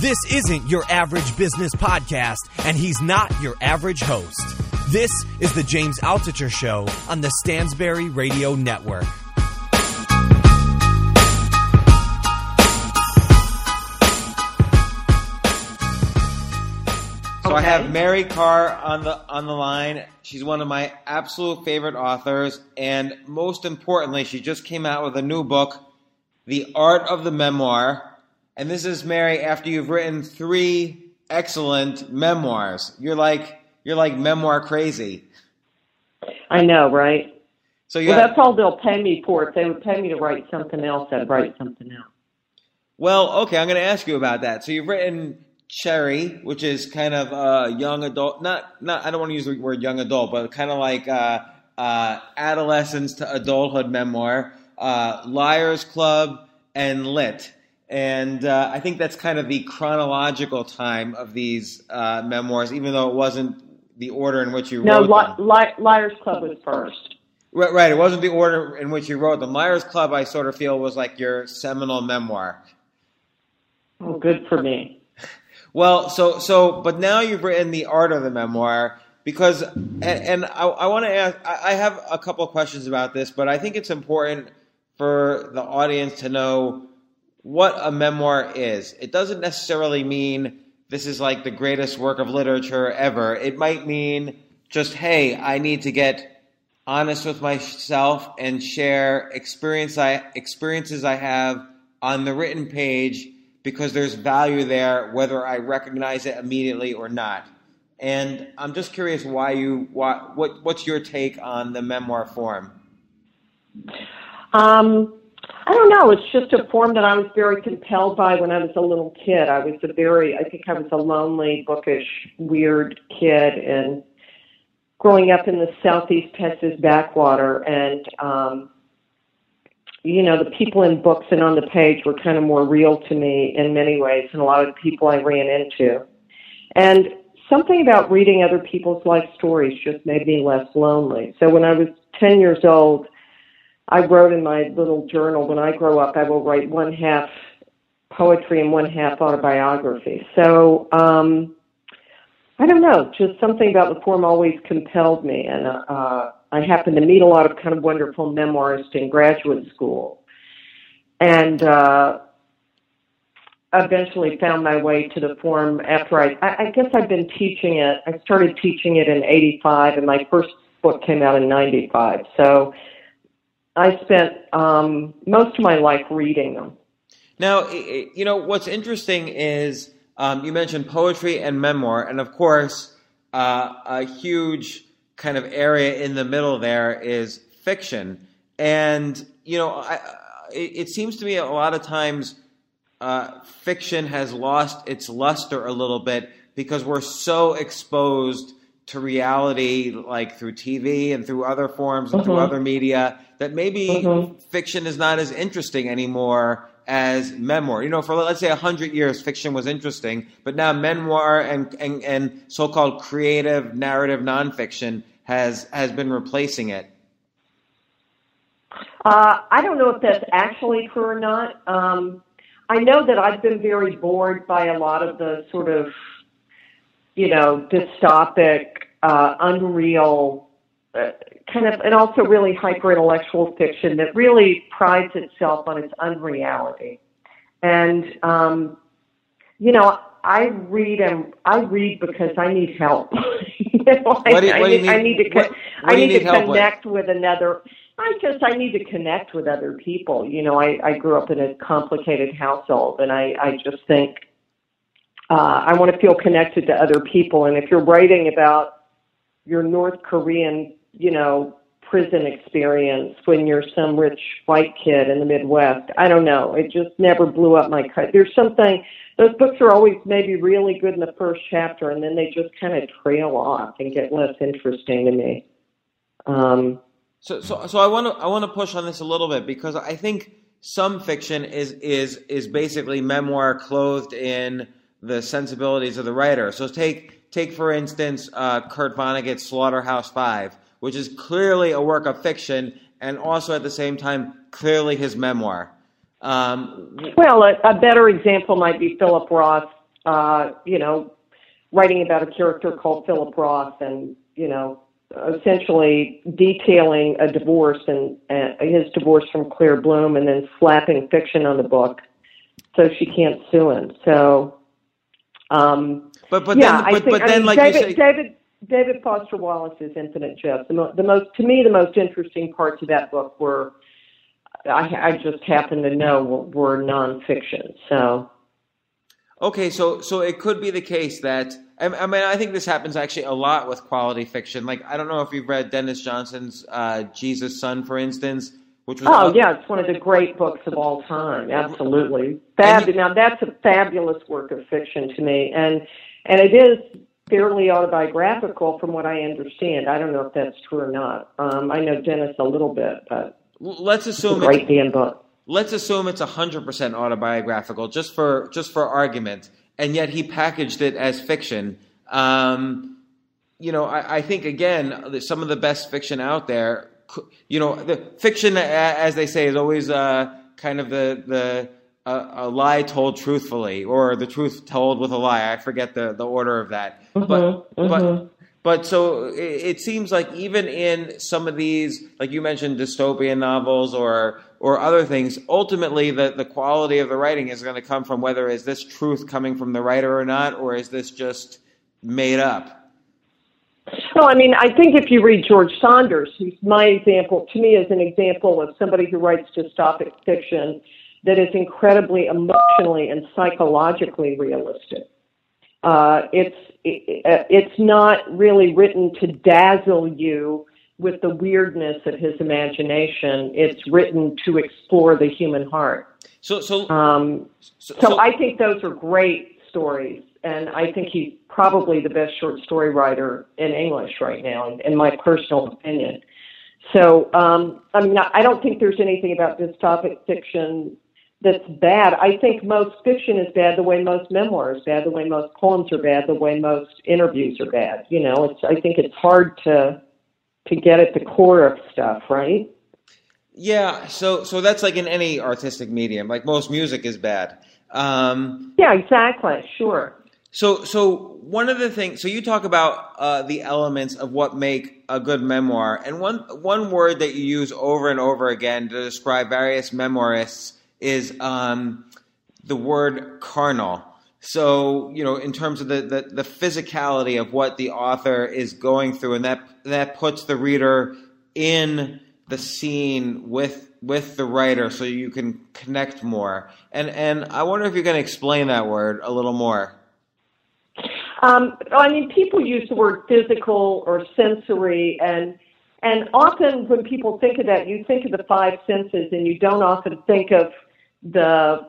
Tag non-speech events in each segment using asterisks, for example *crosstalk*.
This isn't your average business podcast, and he's not your average host. This is the James Altucher Show on the Stansberry Radio Network. So I have Mary Karr on the on the line. She's one of my absolute favorite authors, and most importantly, she just came out with a new book, The Art of the Memoir. And this is Mary after you've written three excellent memoirs. You're like you're like memoir crazy. I know, right? So you Well, have- that's all they'll pay me for. If they would pay me to write something else, I'd write something else. Well, okay, I'm going to ask you about that. So you've written Cherry, which is kind of a young adult, not not I don't want to use the word young adult, but kind of like uh, uh, adolescence to adulthood memoir, uh, Liars Club, and Lit. And uh, I think that's kind of the chronological time of these uh, memoirs, even though it wasn't the order in which you No, wrote li- them. li- Liars Club was first. Right, right. It wasn't the order in which you wrote them. Liars Club, I sort of feel, was like your seminal memoir. Oh, good for me. *laughs* Well, so so, but now you've written the art of the memoir because, and, and I, I want to ask. I I have a couple of questions about this, but I think it's important for the audience to know what a memoir is. It doesn't necessarily mean this is like the greatest work of literature ever. It might mean just, hey, I need to get honest with myself and share experience I experiences I have on the written page because there's value there whether I recognize it immediately or not. And I'm just curious why you why, what what's your take on the memoir form? Um, I don't know. It's just a form that I was very compelled by when I was a little kid. I was a very, I think I was a lonely, bookish, weird kid, and growing up in the southeast Texas backwater, and um, you know, the people in books and on the page were kind of more real to me in many ways than a lot of the people I ran into. And something about reading other people's life stories just made me less lonely. So when I was 10 years old, I wrote in my little journal, when I grow up, I will write one half poetry and one half autobiography. So, um, I don't know, just something about the form always compelled me. And uh, I happened to meet a lot of kind of wonderful memoirists in graduate school. And uh, eventually found my way to the form after I, I, guess I've been teaching it. I started teaching it in 85, and my first book came out in 95. So I spent um, most of my life reading them. Now, you know what's interesting is um, you mentioned poetry and memoir, and of course, uh, a huge kind of area in the middle there is fiction. And you know, I, it seems to me a lot of times uh, fiction has lost its luster a little bit because we're so exposed to reality, like through TV and through other forms and through Mhm. other media, that maybe Mhm. fiction is not as interesting anymore as memoir. You know, for let's say a hundred years, fiction was interesting, but now memoir and, and, and so-called creative narrative nonfiction has has been replacing it. Uh, I don't know if that's actually true or not. Um, I know that I've been very bored by a lot of the sort of, you know, dystopic, uh, unreal, uh, kind of, and also really hyper intellectual fiction that really prides itself on its unreality. and um, you know, I read and I read because I need help. *laughs* you know, I, I, need, I need to what, what I need, need to connect with? with another. I just I need to connect with other people. You know, I I grew up in a complicated household, and I I just think uh, I want to feel connected to other people. And if you're writing about your North Korean, you know, prison experience when you're some rich white kid in the Midwest. I don't know. It just never blew up my cut. There's something. Those books are always maybe really good in the first chapter, and then they just kind of trail off and get less interesting to me. Um, so, so, so I want to I want to push on this a little bit because I think some fiction is is is basically memoir clothed in the sensibilities of the writer. So take take for instance uh, Kurt Vonnegut's Slaughterhouse Five which is clearly a work of fiction and also at the same time clearly his memoir. Um, well, a, a, better example might be Philip Roth, uh, you know, writing about a character called Philip Roth and, you know, essentially detailing a divorce and uh, his divorce from Claire Bloom and then slapping fiction on the book so she can't sue him. So, um, but but yeah, then, but, I think, but then, mean, like David, you say, David David Foster Wallace's Infinite Jest. The, mo- the most, to me, the most interesting parts of that book were, I, I just happen to know were, were nonfiction. So, okay, so so it could be the case that I, I, mean I think this happens actually a lot with quality fiction. Like I don't know if you've read Denis Johnson's uh, Jesus Son, for instance. Which was oh yeah, it's one of the great books of all time. Absolutely, Fab- now that's a fabulous work of fiction to me, and and it is fairly autobiographical from what I understand. I don't know if that's true or not. Um, I know Denis a little bit, but let's assume it's damn book. Let's assume it's hundred percent autobiographical, just for just for argument, and yet he packaged it as fiction. Um, you know, I, I, think again, some of the best fiction out there. You know, the fiction, as they say, is always uh, kind of the the a, a, lie told truthfully or the truth told with a lie. I forget the, the order of that. Mm-hmm, but mm-hmm. but but so it, it, seems like even in some of these, like you mentioned, dystopian novels or or other things, ultimately the, the quality of the writing is going to come from whether is this truth coming from the writer or not, or is this just made up. Well, I mean, I think if you read George Saunders, who's my example, to me is an example of somebody who writes dystopic fiction that is incredibly emotionally and psychologically realistic. Uh, it's it, it's not really written to dazzle you with the weirdness of his imagination. It's written to explore the human heart. So so um, so, so, so I think those are great stories, and I think he's probably the best short story writer in English right now, in, my personal opinion. So, um, I mean, I don't think there's anything about dystopic fiction that's bad. I think most fiction is bad the way most memoirs is bad, the way most poems are bad, the way most interviews are bad. You know, it's I think it's hard to to get at the core of stuff, right? Yeah, so so that's like in any artistic medium. Like most music is bad. Um, yeah, exactly. Sure. So so one of the things. So you talk about uh, the elements of what make a good memoir, and one one word that you use over and over again to describe various memoirists is um, the word carnal. So, you know, in terms of the, the, the, physicality of what the author is going through, and that that puts the reader in the scene with with the writer so you can connect more. And and I wonder if you can explain that word a little more. Um, I mean, people use the word physical or sensory, and and often when people think of that, you think of the five senses, and you don't often think of the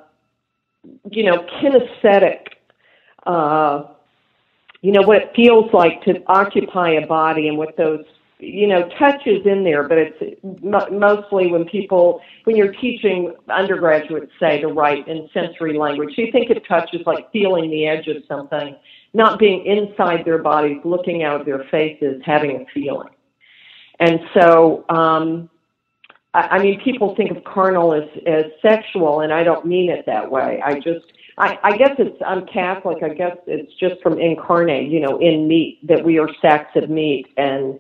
you know kinesthetic uh, you know what it feels like to occupy a body and what those you know touches in there. But it's mostly when people when you're teaching undergraduates say to write in sensory language you think of touch as like feeling the edge of something not being inside their bodies looking out of their faces having a feeling and so um I, I mean, people think of carnal as, as sexual, and I don't mean it that way. I just, I, I guess it's, I'm Catholic. I guess it's just from incarnate, you know, in meat, that we are sacks of meat, and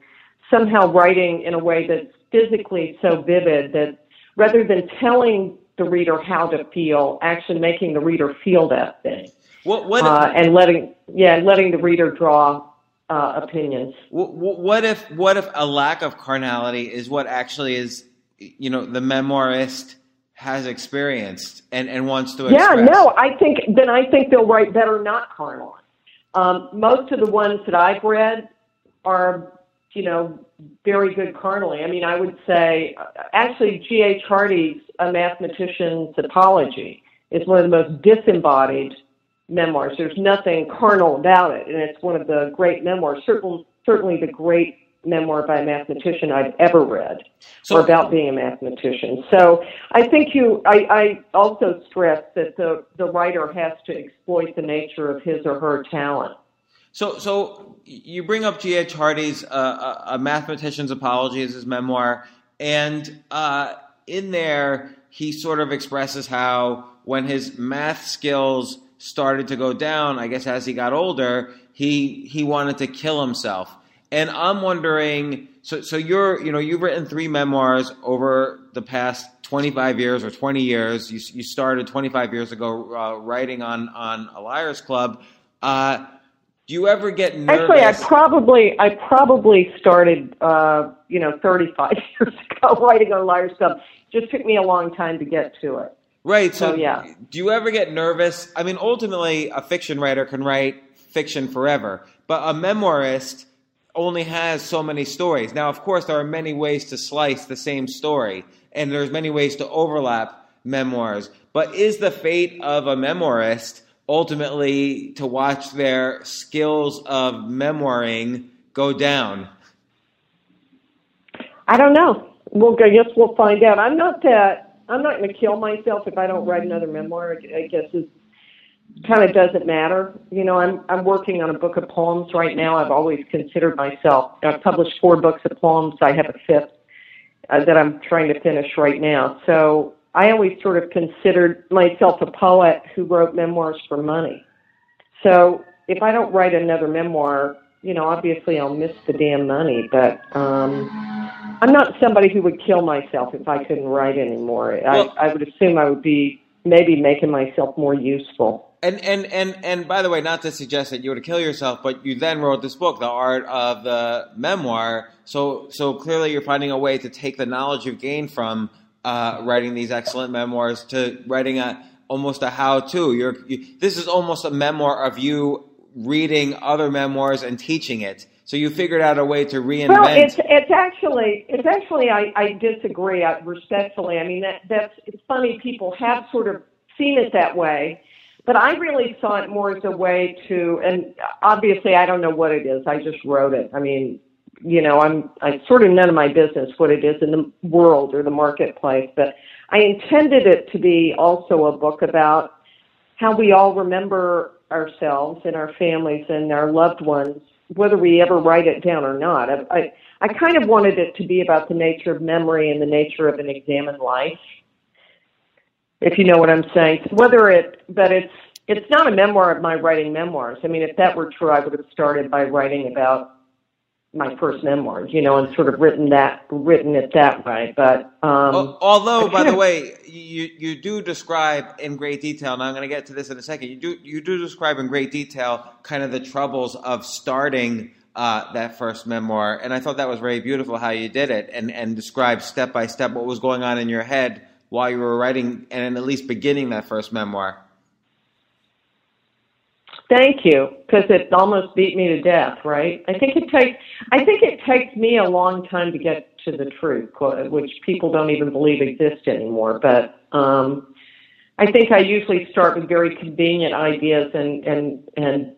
somehow writing in a way that's physically so vivid that rather than telling the reader how to feel, actually making the reader feel that thing. What what uh, and letting yeah, letting the reader draw uh, opinions. What, what if what if a lack of carnality is what actually is you know the memoirist has experienced and, and wants to yeah express. no i think then i think they'll write better not carnal um, most of the ones that i've read are you know very good carnally i mean i would say actually g.h hardy's a mathematician's apology is one of the most disembodied memoirs there's nothing carnal about it and it's one of the great memoirs certainly certainly the great memoir by a mathematician I've ever read so, or about being a mathematician. So I think you, I, I also stress that the, the writer has to exploit the nature of his or her talent. So, so you bring up G.H. Hardy's uh, a Mathematician's Apology as his memoir, and uh, in there he sort of expresses how when his math skills started to go down, I guess as he got older, he he wanted to kill himself. And I'm wondering, so so you're you know you've written three memoirs over the past 25 years or 20 years. You you started 25 years ago uh, writing on on a Liars Club. Uh, do you ever get nervous? Actually, I probably I probably started uh, you know 35 *laughs* years ago writing on Liars Club. Just took me a long time to get to it. Right. So, so yeah. Do you ever get nervous? I mean, ultimately, a fiction writer can write fiction forever, but a memoirist only has so many stories. Now, of course, there are many ways to slice the same story, and there's many ways to overlap memoirs. But is the fate of a memoirist ultimately to watch their skills of memoiring go down? I don't know. Well, I guess we'll find out. I'm not that. I'm not going to kill myself if I don't write another memoir. I guess it kind of doesn't matter. You know, I'm I'm working on a book of poems right now. I've always considered myself. I've published four books of poems. I have a fifth uh, that I'm trying to finish right now. So I always sort of considered myself a poet who wrote memoirs for money. So if I don't write another memoir, you know, obviously I'll miss the damn money. But um, I'm not somebody who would kill myself if I couldn't write anymore. Well, I, I would assume I would be maybe making myself more useful and and and and by the way, not to suggest that you were to kill yourself, but you then wrote this book, The Art of the Memoir. So so clearly, you're finding a way to take the knowledge you've gained from uh, writing these excellent memoirs to writing a almost a how-to. You're you, this is almost a memoir of you reading other memoirs and teaching it. So you figured out a way to reinvent. It. Well, it's it's actually it's actually I, I disagree I, respectfully. I mean that that's it's funny. People have sort of seen it that way but I really saw it more as a way to, and obviously I don't know what it is. I just wrote it. I mean, you know, I'm, I sort of none of my business what it is in the world or the marketplace, but I intended it to be also a book about how we all remember ourselves and our families and our loved ones, whether we ever write it down or not. I, I, I kind of wanted it to be about the nature of memory and the nature of an examined life if you know what I'm saying. Whether it, but it's it's not a memoir of my writing memoirs. I mean, if that were true, I would have started by writing about my first memoir, you know, and sort of written that written it that way. But um, although, by the *laughs* way, you you do describe in great detail. Now I'm going to get to this in a second. You do you do describe in great detail kind of the troubles of starting. Uh, that first memoir, and I thought that was very beautiful how you did it, and and described step by step what was going on in your head while you were writing and at least beginning that first memoir. Thank you, because it almost beat me to death. Right? I think it takes. I think it takes me a long time to get to the truth, which people don't even believe exists anymore. But um, I think I usually start with very convenient ideas and and and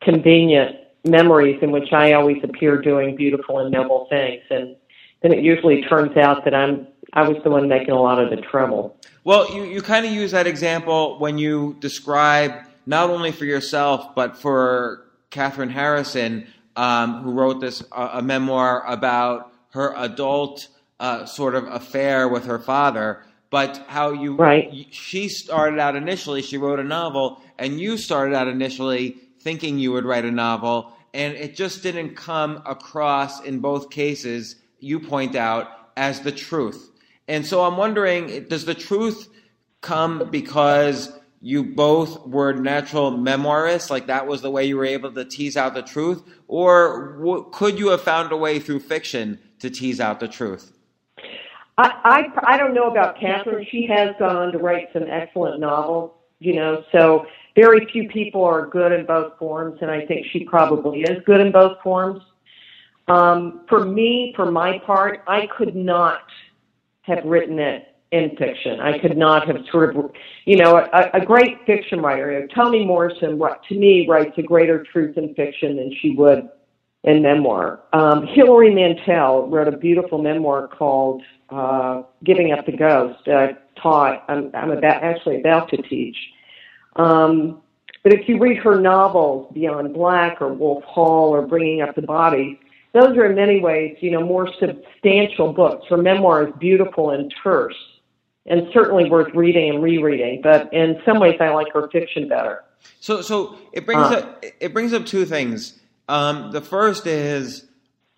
convenient memories in which I always appear doing beautiful and noble things, and then it usually turns out that I'm I was the one making a lot of the trouble. Well, you, you kind of use that example when you describe not only for yourself, but for Kathryn Harrison, um, who wrote this uh, a memoir about her adult uh, sort of affair with her father. But how you, right. she started out initially, she wrote a novel, and you started out initially thinking you would write a novel, and it just didn't come across in both cases, you point out, as the truth. And so I'm wondering, does the truth come because you both were natural memoirists, like that was the way you were able to tease out the truth, or w- could you have found a way through fiction to tease out the truth? I, I I don't know about Kathryn. She has gone on to write some excellent novels, you know. So very few people are good in both forms, and I think she probably is good in both forms. Um, for me, for my part, I could not have written it in fiction. I could not have sort of, you know, a, a great fiction writer. Toni Morrison, what to me writes a greater truth in fiction than she would in memoir. Um, Hilary Mantel wrote a beautiful memoir called uh, "Giving Up the Ghost." I taught. I'm, I'm about actually about to teach. Um, but if you read her novels, Beyond Black or Wolf Hall or Bringing Up the Body, those are in many ways, you know, more substantial books. Her memoir is beautiful and terse and certainly worth reading and rereading. But in some ways, I like her fiction better. So, so it brings uh, up it brings up two things. Um, the first is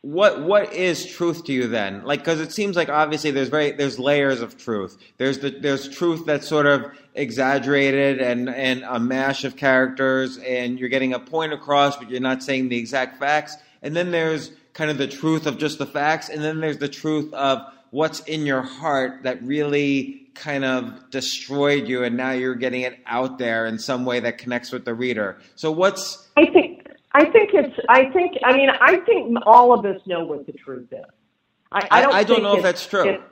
what what is truth to you then? Like, because it seems like obviously there's very there's layers of truth. There's the there's truth that's sort of exaggerated and and a mash of characters, and you're getting a point across, but you're not saying the exact facts. And then there's kind of the truth of just the facts, and then there's the truth of what's in your heart that really kind of destroyed you and now you're getting it out there in some way that connects with the reader. So what's I think I think it's I think I mean I think all of us know what the truth is. I, I don't I, I don't know if that's true.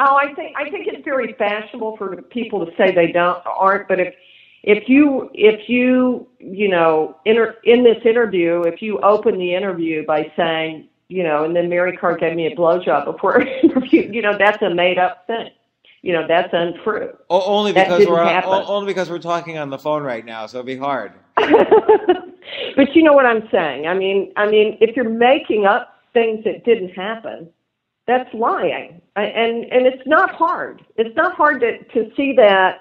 Oh, I think I think it's very fashionable for people to say they don't aren't, but if if you if you you know inter, in this interview if you open the interview by saying you know, and then Mary Karr gave me a blowjob before *laughs* interview. You know, that's a made up thing. You know, that's untrue. Oh, only because we're on, only because we're talking on the phone right now, so it'd be hard. *laughs* but you know what I'm saying? I mean, I mean, if you're making up things that didn't happen, that's lying, and and it's not hard. It's not hard to to see that.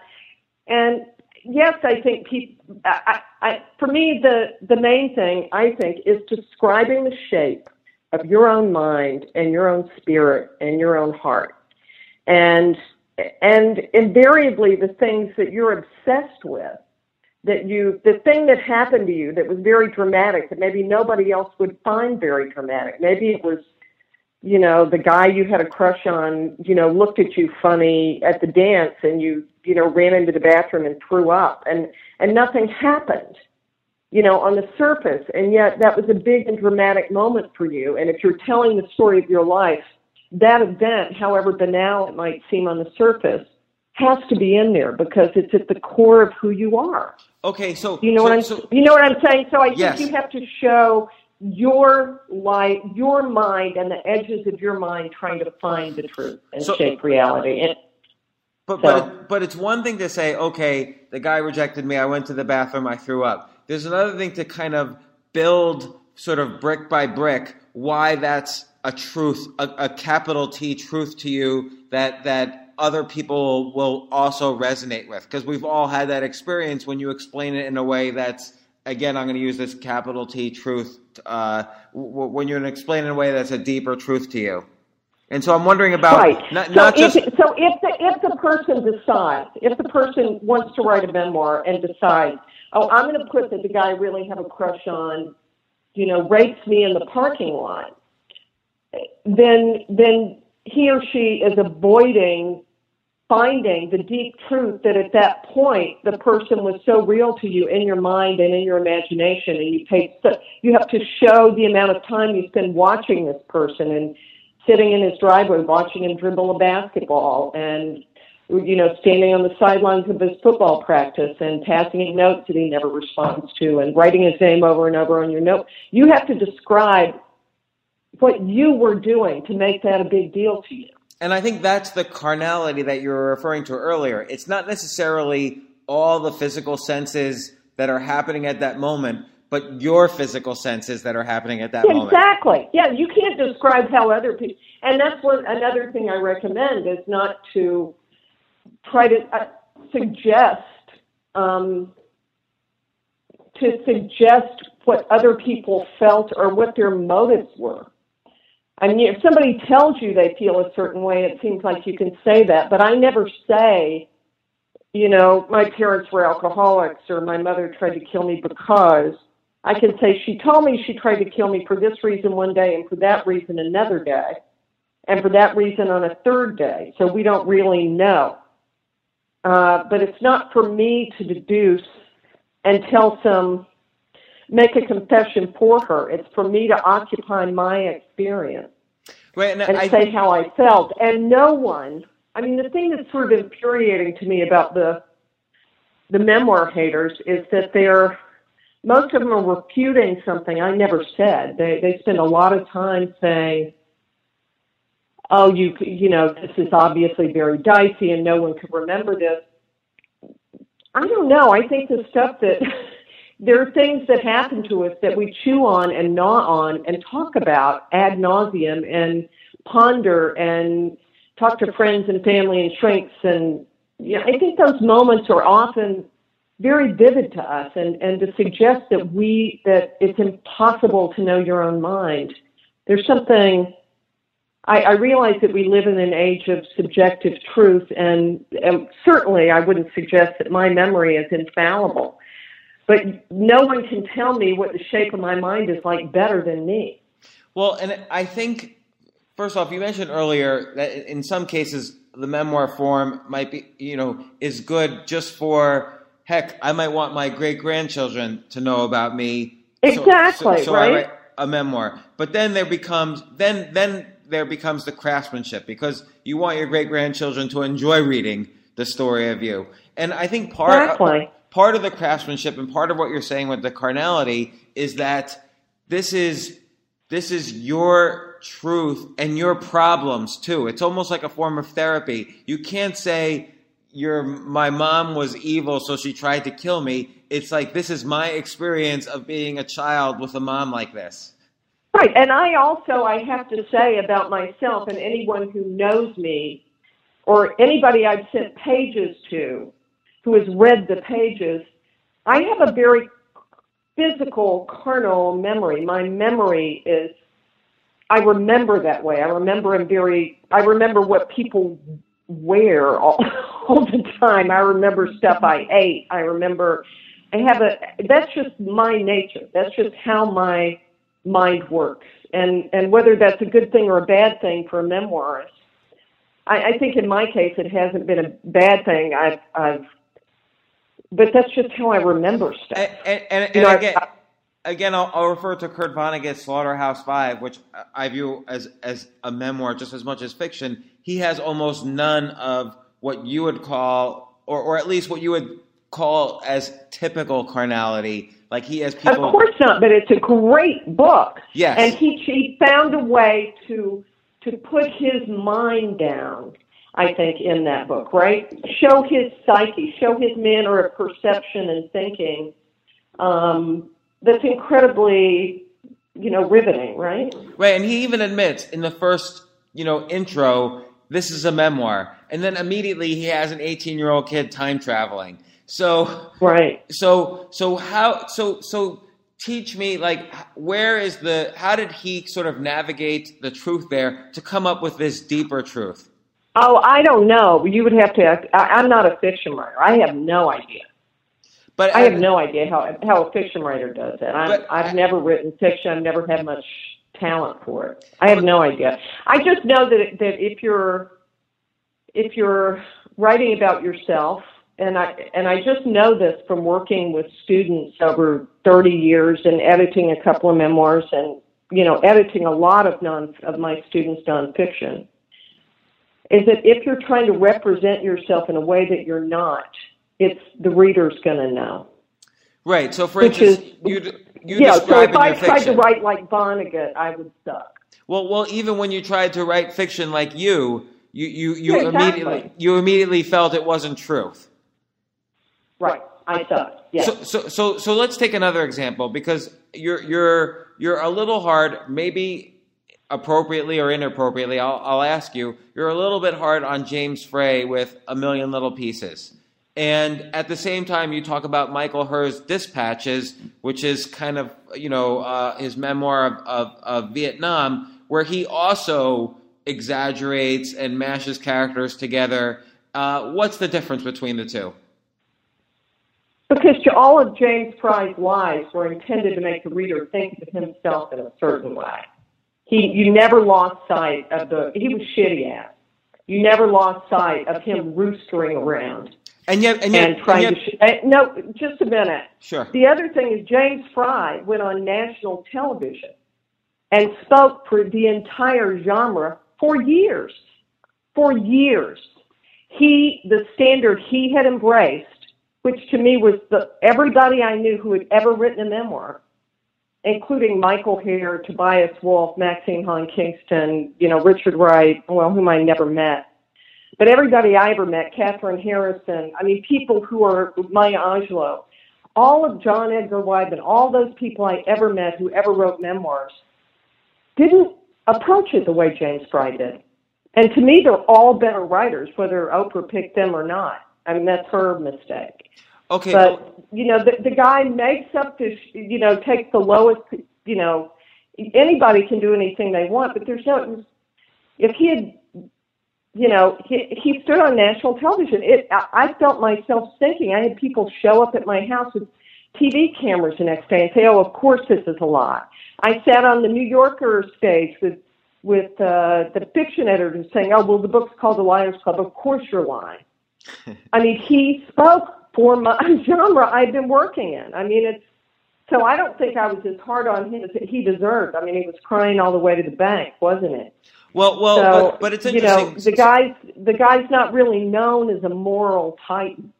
And yes, I think people. I, I, for me, the the main thing I think is describing the shape of your own mind and your own spirit and your own heart. And and invariably the things that you're obsessed with that you the thing that happened to you that was very dramatic that maybe nobody else would find very dramatic. Maybe it was you know the guy you had a crush on you know looked at you funny at the dance and you you know ran into the bathroom and threw up. And and nothing happened you know, on the surface. And yet that was a big and dramatic moment for you. And if you're telling the story of your life, that event, however banal it might seem on the surface, has to be in there because it's at the core of who you are. Okay, so you know so, what I'm so, you know what I'm saying. So I yes. think you have to show your life, your mind, and the edges of your mind trying to find the truth and so, shape reality. And, but so, but it, but it's one thing to say, okay, the guy rejected me. I went to the bathroom. I threw up there's another thing to kind of build sort of brick by brick why that's a truth, a, a capital T truth to you that that other people will also resonate with because we've all had that experience when you explain it in a way that's again i'm going to use this capital t truth uh, w- when you're explain it in a way that's a deeper truth to you and so i'm wondering about right. not, so not if, just so if the if the person decides if the person wants to write a memoir and decides oh, I'm going to put that the guy I really have a crush on, you know, rapes me in the parking lot, then then he or she is avoiding finding the deep truth that at that point the person was so real to you in your mind and in your imagination and you take so you have to show the amount of time you spend watching this person and sitting in his driveway watching him dribble a basketball and you know, standing on the sidelines of his football practice and passing him notes that he never responds to and writing his name over and over on your note. You have to describe what you were doing to make that a big deal to you. And I think that's the carnality that you were referring to earlier. It's not necessarily all the physical senses that are happening at that moment, but your physical senses that are happening at that exactly. moment. Exactly. Yeah, you can't describe how other people. And that's what another thing I recommend is not to try to uh, suggest um, to suggest what other people felt or what their motives were. I mean, if somebody tells you they feel a certain way, it seems like you can say that, but I never say you know, my parents were alcoholics or my mother tried to kill me because I can say she told me she tried to kill me for this reason one day and for that reason another day and for that reason on a third day. So we don't really know. Uh, but it's not for me to deduce and tell some, make a confession for her. It's for me to occupy my experience Right, and, and I say how I felt. And no one, I mean, the thing that's sort of infuriating to me about the the memoir haters is that they're most of them are refuting something I never said. They they spend a lot of time saying, "Oh, you you know, this is obviously very dicey, and no one could remember this." I don't know. I think the stuff that *laughs* there are things that happen to us that we chew on and gnaw on and talk about ad nauseum and ponder and talk to friends and family and shrinks and yeah, I think those moments are often very vivid to us and, and to suggest that we that it's impossible to know your own mind. There's something I, I realize that we live in an age of subjective truth and, and certainly I wouldn't suggest that my memory is infallible. But no one can tell me what the shape of my mind is like better than me. Well, and I think first off, you mentioned earlier that in some cases the memoir form might be, you know, is good just for heck. I might want my great grandchildren to know about me. so- Exactly, So, so right? I write a memoir, but then there becomes then then there becomes the craftsmanship because you want your great grandchildren to enjoy reading the story of you. And I think part Exactly. part of the craftsmanship and part of what you're saying with the carnality is that this is this is your truth and your problems too. It's almost like a form of therapy. You can't say your my mom was evil so she tried to kill me. It's like this is my experience of being a child with a mom like this. Right. And I also, I have to say about myself and anyone who knows me or anybody I've sent pages to who has read the pages, I have a very physical, carnal memory. My memory is, I remember that way. I remember I'm very, I remember what people wear all, *laughs* all the time. I remember stuff I ate. I remember, I have a, that's just my nature. That's just how my mind works. And, and whether that's a good thing or a bad thing for a memoirist, I, I think in my case it hasn't been a bad thing. I've, I've, but that's just how I remember stuff. And, and, and, You know, and I- again, again, I'll, I'll refer to Kurt Vonnegut's Slaughterhouse Five, which I view as as a memoir just as much as fiction. He has almost none of what you would call, or or at least what you would call as typical carnality. Like he has people. Of course not, but it's a great book. Yes. And he he found a way to to put his mind down. I think in that book, right? Show his psyche, show his manner of perception and thinking. Um, that's incredibly, you know, riveting, right? Right, and he even admits in the first, you know, intro, this is a memoir, and then immediately he has an 18-year-old kid time traveling. So, Right. so, so how, so, so, teach me, like, where is the, how did he sort of navigate the truth there to come up with this deeper truth? Oh, I don't know. You would have to. I, I'm not a fiction writer. I have no idea. But I have no idea how how a fiction writer does that. I'm, But- I've never written fiction. I've never had much talent for it. I have no idea. I just know that that if you're if you're writing about yourself, and I and I just know this from working with students over 30 years and editing a couple of memoirs and you know editing a lot of non of my students nonfiction, is that if you're trying to represent yourself in a way that you're not, it's the reader's going to know. right. So, for Which instance, you you yeah, so if I tried to write like Vonnegut, I would suck. Well, well, even when you tried to write fiction like you, you you you Yeah, exactly. immediately you immediately felt it wasn't truth. Right, I thought. Yeah. So, so, so, so let's take another example because you're you're you're a little hard, maybe appropriately or inappropriately. I'll I'll ask you. You're a little bit hard on James Frey with A Million Little Pieces, and at the same time, you talk about Michael Herr's Dispatches, which is kind of you know uh, his memoir of, of of Vietnam, where he also exaggerates and mashes characters together. Uh, what's the difference between the two? Because all of James Frey's lies were intended to make the reader think of himself in a certain way. He, you never lost sight of the. He was shitty ass. You never lost sight of him roostering around And yet, and yet, and trying and yet to. Sh- no, just a minute. sure. The other thing is James Frey went on national television and spoke for the entire genre for years. For years. He, the standard he had embraced, which to me was the, everybody I knew who had ever written a memoir, including Michael Herr, Tobias Wolff, Maxine Hong Kingston, you know, Richard Wright, well, whom I never met. But everybody I ever met, Kathryn Harrison, I mean, people who are Maya Angelou, all of John Edgar Wideman, all those people I ever met who ever wrote memoirs, didn't approach it the way James Frey did. And to me, they're all better writers, whether Oprah picked them or not. I mean, that's her mistake. Okay, But you know, the the guy makes up this. You know, takes the lowest. You know, anybody can do anything they want, but there's no. If he had, you know, he he stood on national television. It. I, I felt myself sinking. I had people show up at my house with TV cameras the next day and say, "Oh, of course this is a lie." I sat on the New Yorker stage with with uh, the fiction editor saying, "Oh, well, the book's called The Liars Club. Of course you're lying." *laughs* I mean, he spoke for my *laughs* genre I've been working in. I mean, it's so I don't think I was as hard on him as he deserved. I mean, he was crying all the way to the bank, wasn't it? well, well, so, but, but it's you know, the guy's the guy's not really known as a moral titan.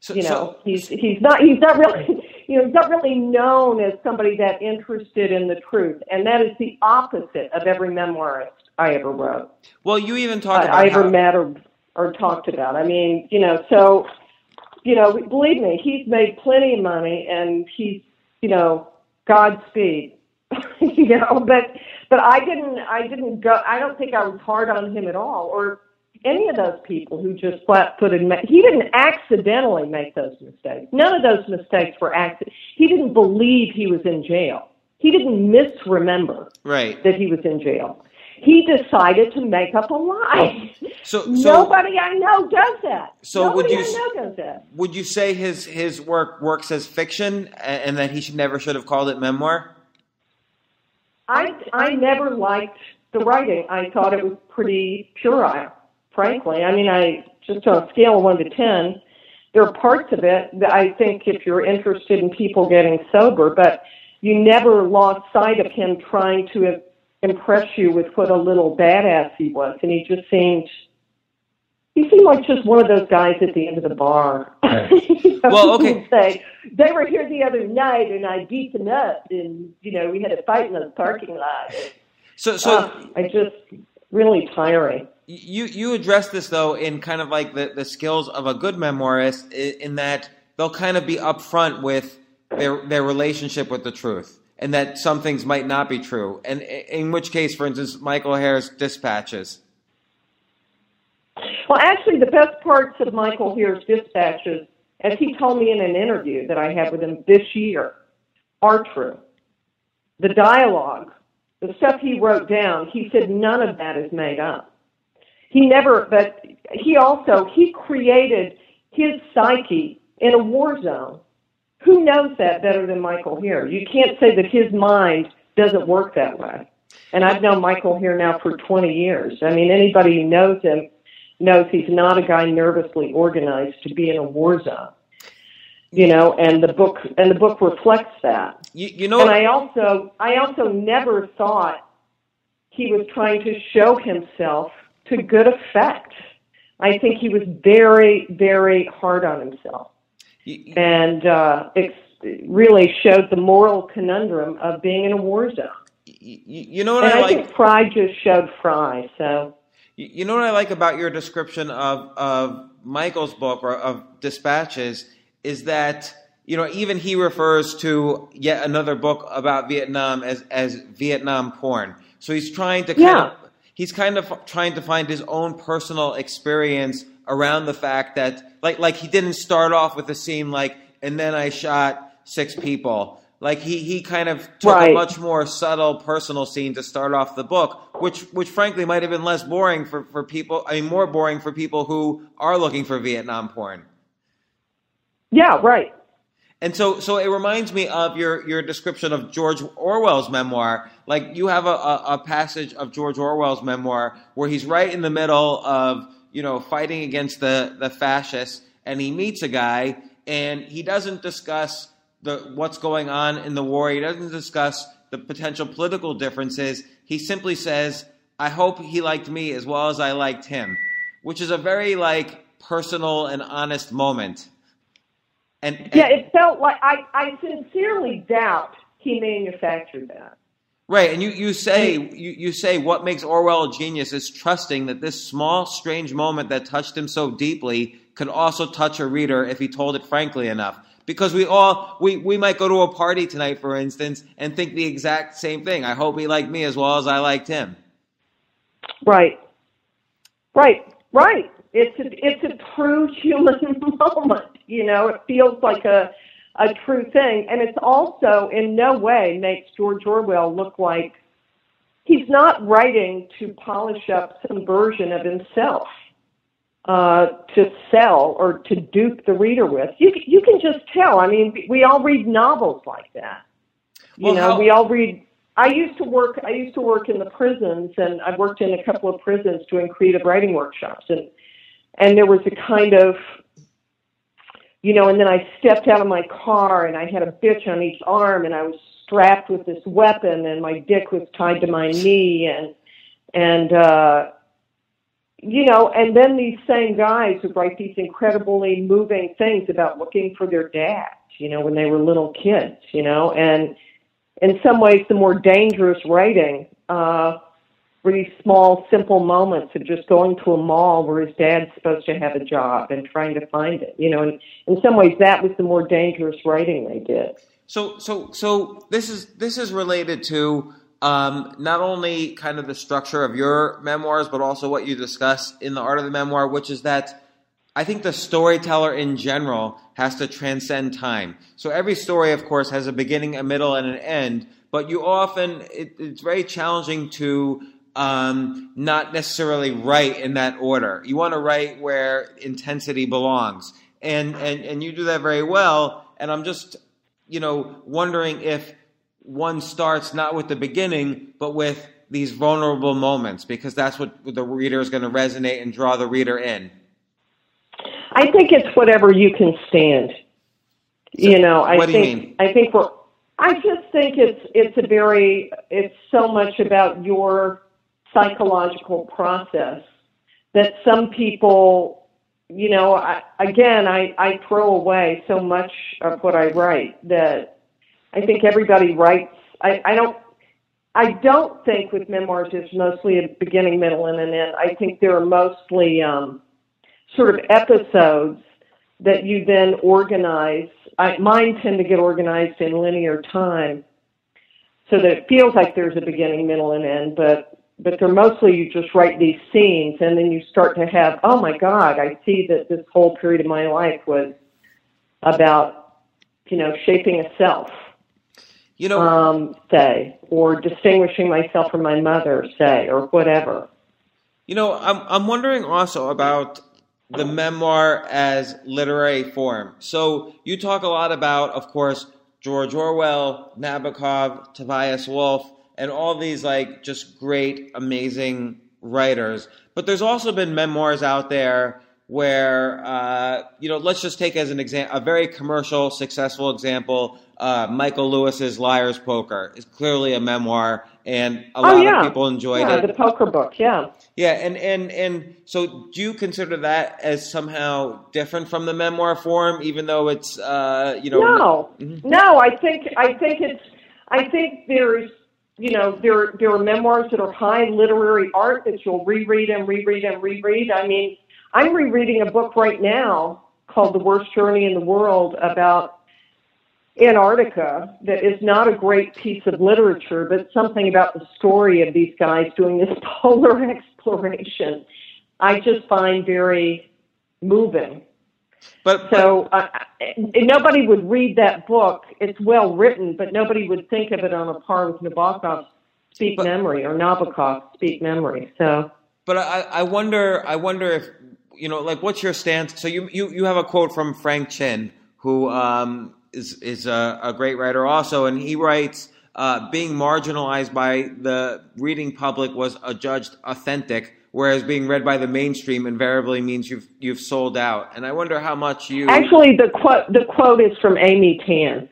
so, You know, so- he's he's not he's not really *laughs* you know he's not really known as somebody that interested in the truth, and that is the opposite of every memoirist I ever wrote. well, you even talk about I, I ever how- met or, or talked about. I mean, you know, so, you know, believe me, he's made plenty of money and he's, you know, Godspeed, *laughs* you know, but, but I didn't, I didn't go, I don't think I was hard on him at all or any of those people who just flat footed, he didn't accidentally make those mistakes. None of those mistakes were accident. He didn't believe he was in jail. He didn't misremember right. that he was in jail. He decided to make up a lie. *laughs* So, so Nobody I know does that. So would you I s- know does that. would you say his his work works as fiction, a- and that he should never should have called it memoir? I I never liked the writing. I thought it was pretty puerile, frankly. I mean, I just on a scale of one to ten, there are parts of it that I think if you're interested in people getting sober, but you never lost sight of him trying to impress you with what a little badass he was, and he just seemed. He seemed like just one of those guys at the end of the bar. *laughs* You know, Well, okay. would Say they were here the other night, and I beat them up, and you know we had a fight in the parking lot. So, so Uh, I just really tiring. you you address this though in kind of like the, the skills of a good memoirist in that they'll kind of be upfront with their their relationship with the truth and that some things might not be true and in which case for instance michael herr's dispatches Well, actually, the best parts of Michael Herr's dispatches, as he told me in an interview that I had with him this year, are true. The dialogue, the stuff he wrote down, he said none of that is made up. He never, but he also, he created his psyche in a war zone. Who knows that better than Michael Herr? You can't say that his mind doesn't work that way. And I've known Michael Herr now for 20 years. I mean, anybody who knows him knows he's not a guy nervously organized to be in a war zone. You know, and the book and the book reflects that. you, you know And I also I also never thought he was trying to show himself to good effect. I think he was very, very hard on himself and uh, ex- really showed the moral conundrum of being in a war zone. you, you know what And i I like think Frey just showed Frey. So You you know what I like about your description of of Michael's book or of Dispatches is that you know even he refers to yet another book about Vietnam as as Vietnam porn. So he's trying to kind Yeah. of he's kind of trying to find his own personal experience around the fact that like like he didn't start off with a scene like and then I shot six people. Like he, he kind of took a much more subtle personal scene to start off the book, which which frankly might have been less boring for, for people. I mean, more boring for people who are looking for Vietnam porn. yeah, right. And so, so it reminds me of your, your description of George Orwell's memoir. Like you have a, a, a passage of George Orwell's memoir where he's right in the middle of, you know, fighting against the, the fascists and he meets a guy and he doesn't discuss the, what's going on in the war. He doesn't discuss the potential political differences. He simply says, I hope he liked me as well as I liked him, which is a very like personal and honest moment. And, and yeah, it felt like I, I sincerely doubt he manufactured that. Right, and you, you say you, you say what makes Orwell a genius is trusting that this small, strange moment that touched him so deeply could also touch a reader if he told it frankly enough. Because we all we, we might go to a party tonight, for instance, and think the exact same thing. I hope he liked me as well as I liked him. Right. Right. Right. It's a, it's a true human *laughs* moment. You know, it feels like a a true thing, and it's also in no way makes George Orwell look like he's not writing to polish up some version of himself uh, to sell or to dupe the reader with. You you can just tell. I mean, we all read novels like that. You well, know, how- we all read I used to work. I used to work in the prisons, and I've worked in a couple of prisons doing creative writing workshops, and and there was a kind of, you know, and then I stepped out of my car, and I had a bitch on each arm, and I was strapped with this weapon, and my dick was tied to my knee, and and uh, you know, and then these same guys who write these incredibly moving things about looking for their dads, you know, when they were little kids, you know, and in some ways, the more dangerous writing uh, these small, simple moments of just going to a mall where his dad's supposed to have a job and trying to find it. You know, and in some ways, that was the more dangerous writing they did. So, so, so this is this is related to um, not only kind of the structure of your memoirs, but also what you discuss in the art of the memoir, which is that I think the storyteller in general has to transcend time. So every story, of course, has a beginning, a middle, and an end, but you often, it, it's very challenging to um, not necessarily write in that order. You want to write where intensity belongs. And, and, and you do that very well. And I'm just, you know, wondering if one starts not with the beginning, but with these vulnerable moments, because that's what the reader is going to resonate and draw the reader in. I think it's whatever you can stand. So you know, I think I think we're. I just think it's it's a very it's so much about your psychological process that some people, you know, I, again, I I throw away so much of what I write that I think everybody writes. I I don't I don't think with memoirs it's mostly a beginning, middle, and an end. I think they're mostly um, sort of episodes that you then organize. I, mine tend to get organized in linear time so that it feels like there's a beginning, middle, and end, but but they're mostly you just write these scenes and then you start to have, oh my God, I see that this whole period of my life was about, you know, shaping a self. You know, um, say, or distinguishing myself from my mother, say, or whatever. You know, I'm I'm wondering also about the memoir as literary form. So you talk a lot about, of course, George Orwell, Nabokov, Tobias Wolff, and all these like just great, amazing writers. But there's also been memoirs out there where, uh, you know, let's just take as an example, a very commercial, successful example, uh, Michael Lewis's Liar's Poker is clearly a memoir, and a oh, lot yeah. of people enjoyed yeah, it. The poker book, yeah. Yeah, and, and, and so do you consider that as somehow different from the memoir form, even though it's, uh, you know? No, mm-hmm. no, I think, I think it's, I think there's, you know, there, there are memoirs that are high literary art that you'll reread and reread and reread. I mean, I'm rereading a book right now called The Worst Journey in the World about Antarctica that is not a great piece of literature, but something about the story of these guys doing this *laughs* polar exploration. I just find very moving. But, so uh, nobody would read that book. It's well written, but nobody would think of it on a par with Nabokov's Speak but, Memory or Nabokov's Speak Memory. So, but I, I wonder, I wonder if you know, like, what's your stance? So you, you, you have a quote from Frank Chin, who um, is is a, a great writer also, and he writes. Uh, being marginalized by the reading public was adjudged authentic, whereas being read by the mainstream invariably means you've you've sold out. And I wonder how much you Actually, the quote the quote is from Amy Tan.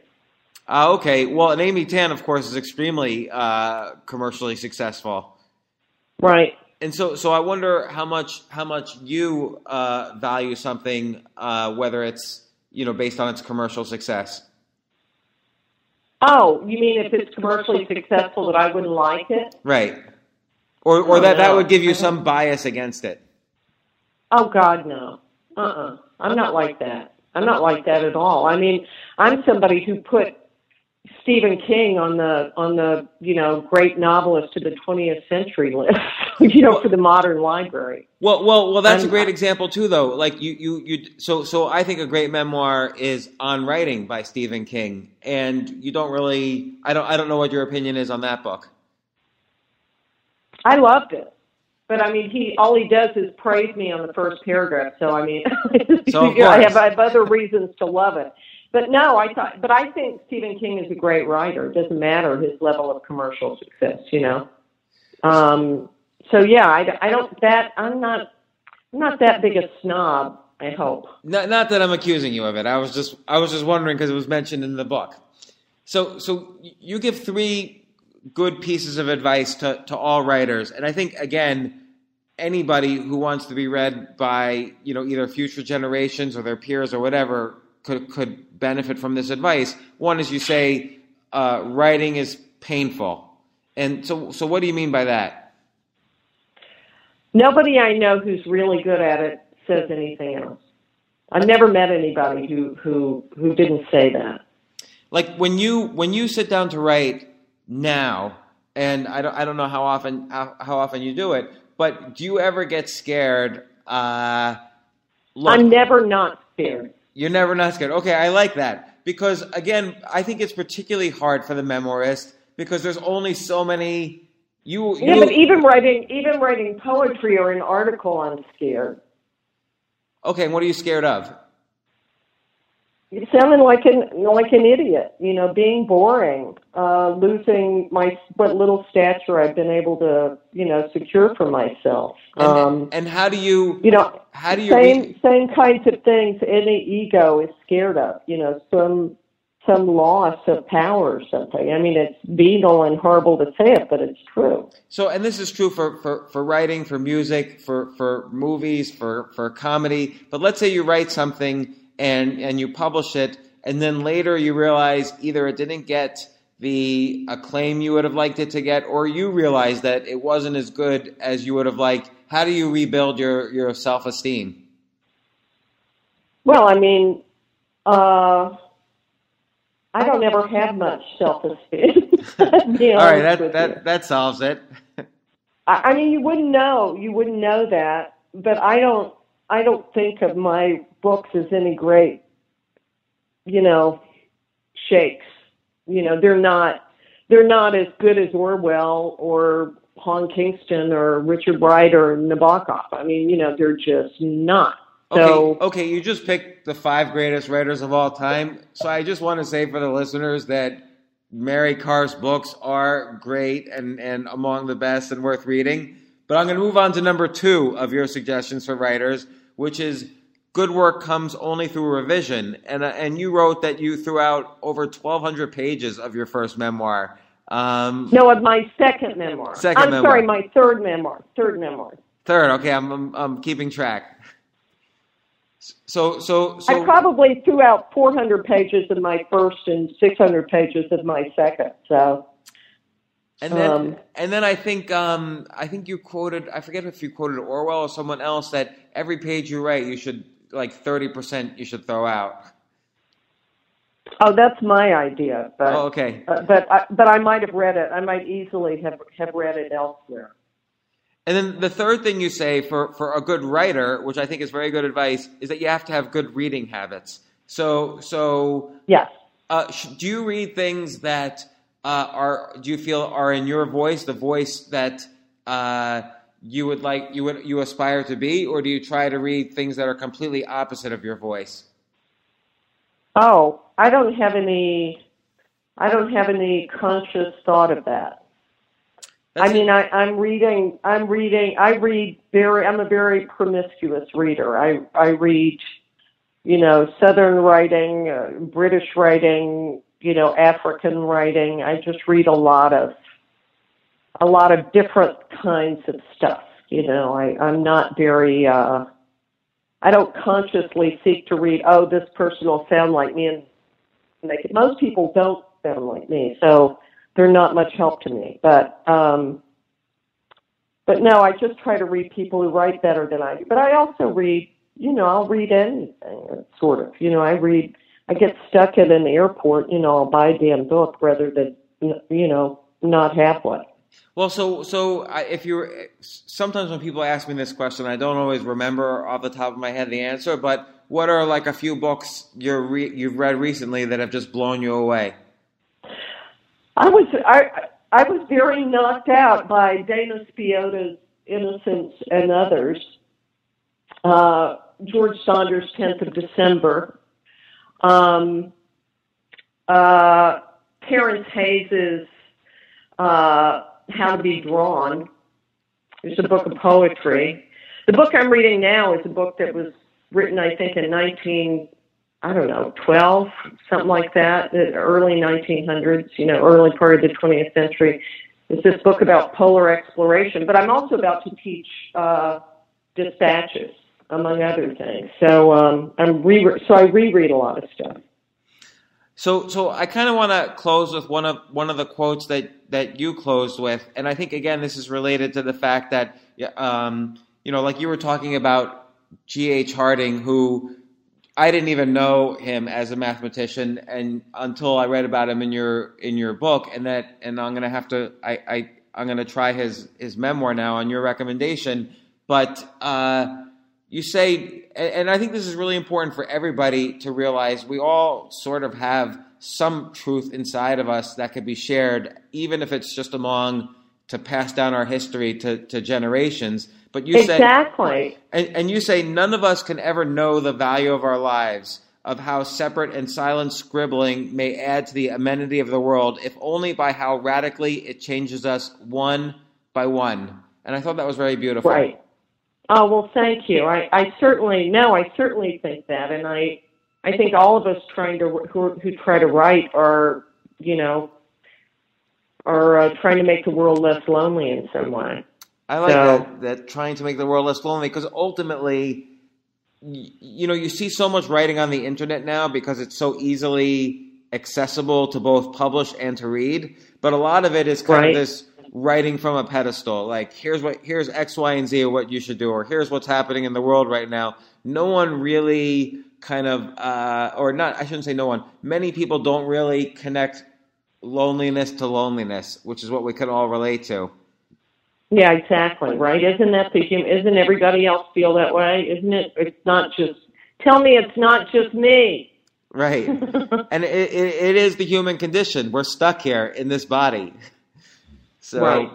Uh, okay, well, and Amy Tan, of course, is extremely uh, commercially successful, Right. and so so I wonder how much how much you uh, value something, uh, whether it's you know based on its commercial success. Oh, you mean if it's commercially successful that I wouldn't like it? Right. Or, or Oh, that, that would give you some bias against it. Oh God, no. Uh-uh. I'm not like that. I'm not like that at all. I mean, I'm somebody who put Stephen King on the on the you know great novelist of the 20th century list. *laughs* you know, for the modern library. Well, well, well. That's a I'm- great example too, though. Like you, you, you. So, so I think a great memoir is on writing by Stephen King, and you don't really. I don't. I don't know what your opinion is on that book. I loved it. But I mean, he all he does is praise me on the first paragraph. So I mean, *laughs* So, I, have. I have other reasons to love it. But no, I thought. But I think Stephen King is a great writer. It doesn't matter his level of commercial success. You know. Um. So yeah, I, I don't. That I'm not. I'm not that big a snob. I hope. Not, not that I'm accusing you of it. I was just, I was just wondering because it was mentioned in the book. So, so you give three good pieces of advice to, to all writers, and I think again, anybody who wants to be read by you know either future generations or their peers or whatever could could benefit from this advice. One is you say uh, writing is painful, and so so what do you mean by that? Nobody I know who's really good at it says anything else. I've never met anybody who who who didn't say that. like when you when you sit down to write now and i don't, I don't know how often how, often you do it but do you ever get scared uh look, I'm never not scared. you're never not scared okay i like that because again i think it's particularly hard for the memoirist because there's only so many you, Yeah, you but even writing even writing poetry or an article, I'm scared. okay and what are you scared of You're sounding like an like an idiot. You know, being boring, uh, losing my what little stature I've been able to you know secure for myself. and, Um, and how do you you know, how do you same re- same kinds of things any ego is scared of. You know, some some loss of power or something. I mean, it's venal and horrible to say it, but it's true. So, and this is true for, for, for writing, for music, for, for movies, for, for comedy. But let's say you write something and, and you publish it, and then later you realize either it didn't get the acclaim you would have liked it to get, or you realize that it wasn't as good as you would have liked. How do you rebuild your, your self esteem? Well, I mean, uh, I don't ever have much self-esteem. *laughs* *laughs* All right, that, that, that solves it. I, I mean, you wouldn't know. You wouldn't know that. But I don't. I don't think of my books as any great, you know, shakes. You know, they're not. They're not as good as Orwell or Hong Kingston or Richard Wright or Nabokov. I mean, you know, they're just not. Okay, okay, you just picked the five greatest writers of all time. So I just want to say for the listeners that Mary Karr's books are great and, and among the best and worth reading. But I'm going to move on to number two of your suggestions for writers, which is good work comes only through revision. And, uh, and you wrote that you threw out over 1,200 pages of your first memoir. Um, no, of my second memoir. Second I'm memoir. sorry, my third memoir. Third memoir. Third, okay, I'm, I'm, I'm keeping track. So, so, so. I probably threw out 400 pages of my first and 600 pages of my second. So And then, Um, and then I think, um, I think you quoted. I forget if you quoted Orwell or someone else that every page you write, you should like thirty percent you should throw out. Oh, that's my idea, but Oh, okay. uh, but I, but I might have read it. I might easily have have read it elsewhere. And then the third thing you say for for a good writer, which I think is very good advice, is that you have to have good reading habits. So, so Yes. uh, sh- do you read things that uh, are? Do you feel are in your voice, the voice that? You would like you would you aspire to be, or do you try to read things that are completely opposite of your voice? Oh, I don't have any. I don't have any conscious thought of that. That's- I mean, I, I'm reading. I'm reading. I read very. I'm a very promiscuous reader. I I read, you know, Southern writing, uh, British writing, you know, African writing. I just read a lot of, a lot of different kinds of stuff. You know, I I'm not very. uh I don't consciously seek to read. Oh, this person will sound like me, and make it. Most people don't sound like me, so they're not much help to me. But um, but no, I just try to read people who write better than I do. But I also read, you know, I'll read anything, sort of. You know, I read. I get stuck at an airport, you know, I'll buy a damn book rather than, you know, not have one. Well, so so if you're sometimes when people ask me this question, I don't always remember off the top of my head the answer. But what are like a few books you're re, you've read recently that have just blown you away? I was I I was very knocked out by Dana Spiotta's Innocence and Others. Uh, George Saunders' Tenth of December. Um, uh, Terrence Hayes's uh, How to Be Drawn. It's a book of poetry. The book I'm reading now is a book that was written, I think, in 19, I don't know, 12, something like that, the early 1900s, you know, early part of the 20th century. It's this book about polar exploration, but I'm also about to teach uh, dispatches, among other things. So um, I'm re- so I reread a lot of stuff. So, so I kind of want to close with one of one of the quotes that that you closed with, and I think again this is related to the fact that, um, you know, like you were talking about G. H. Hardy, who I didn't even know him as a mathematician, and until I read about him in your in your book, and that, and I'm gonna have to, I, I I'm gonna try his his memoir now on your recommendation, but. Uh, you say, and I think this is really important for everybody to realize we all sort of have some truth inside of us that could be shared, even if it's just among to pass down our history to, to generations. But you exactly. say, and, and you say, none of us can ever know the value of our lives, of how separate and silent scribbling may add to the amenity of the world, if only by how radically it changes us one by one. And I thought that was very beautiful. Right. Oh well, thank you. I, I certainly no, I certainly think that, and I I think all of us trying to who, who try to write are you know are uh, trying to make the world less lonely in some way. I like So- that, that trying to make the world less lonely because ultimately, y- you know, you see so much writing on the internet now because it's so easily accessible to both publish and to read. But a lot of it is kind Right. of this writing from a pedestal. Like here's what here's X, Y, and Z what you should do, or here's what's happening in the world right now. No one really kind of, uh, or not. I shouldn't say no one. Many people don't really connect loneliness to loneliness, which is what we can all relate to. Yeah, exactly. Right? Isn't that the human Isn't everybody else feel that way? Isn't it? It's not just. Tell me, it's not just me. Right. *laughs* and it, it, it is the human condition. We're stuck here in this body. So, Right.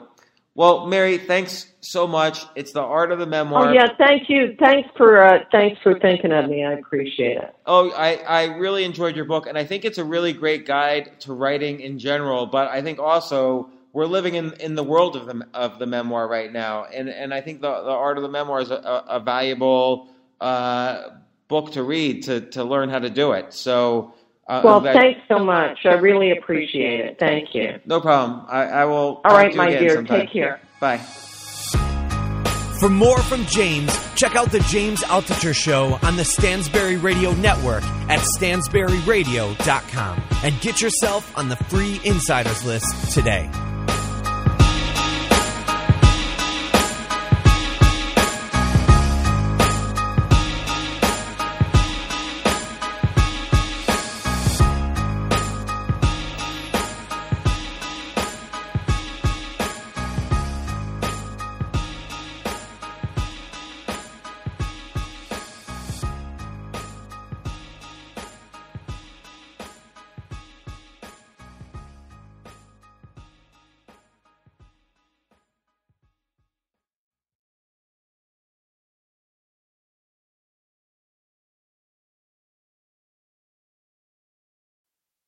well, Mary, thanks so much. It's the art of the memoir. Oh yeah, thank you. Thanks for uh, thanks for thinking of me. I appreciate it. Oh, I, I really enjoyed your book, and I think it's a really great guide to writing in general. But I think also we're living in, in the world of the of the memoir right now, and and I think the the art of the memoir is a, a, a valuable uh, book to read to to learn how to do it. So. Uh, Well, I'm thanks so much. I really appreciate it. Thank you. No problem. I, I will. All talk right, to you my again dear. sometime. Take care. Bye. For more from James, check out the James Altucher Show on the Stansberry Radio Network at stansberryradio.com and get yourself on the free insiders list today.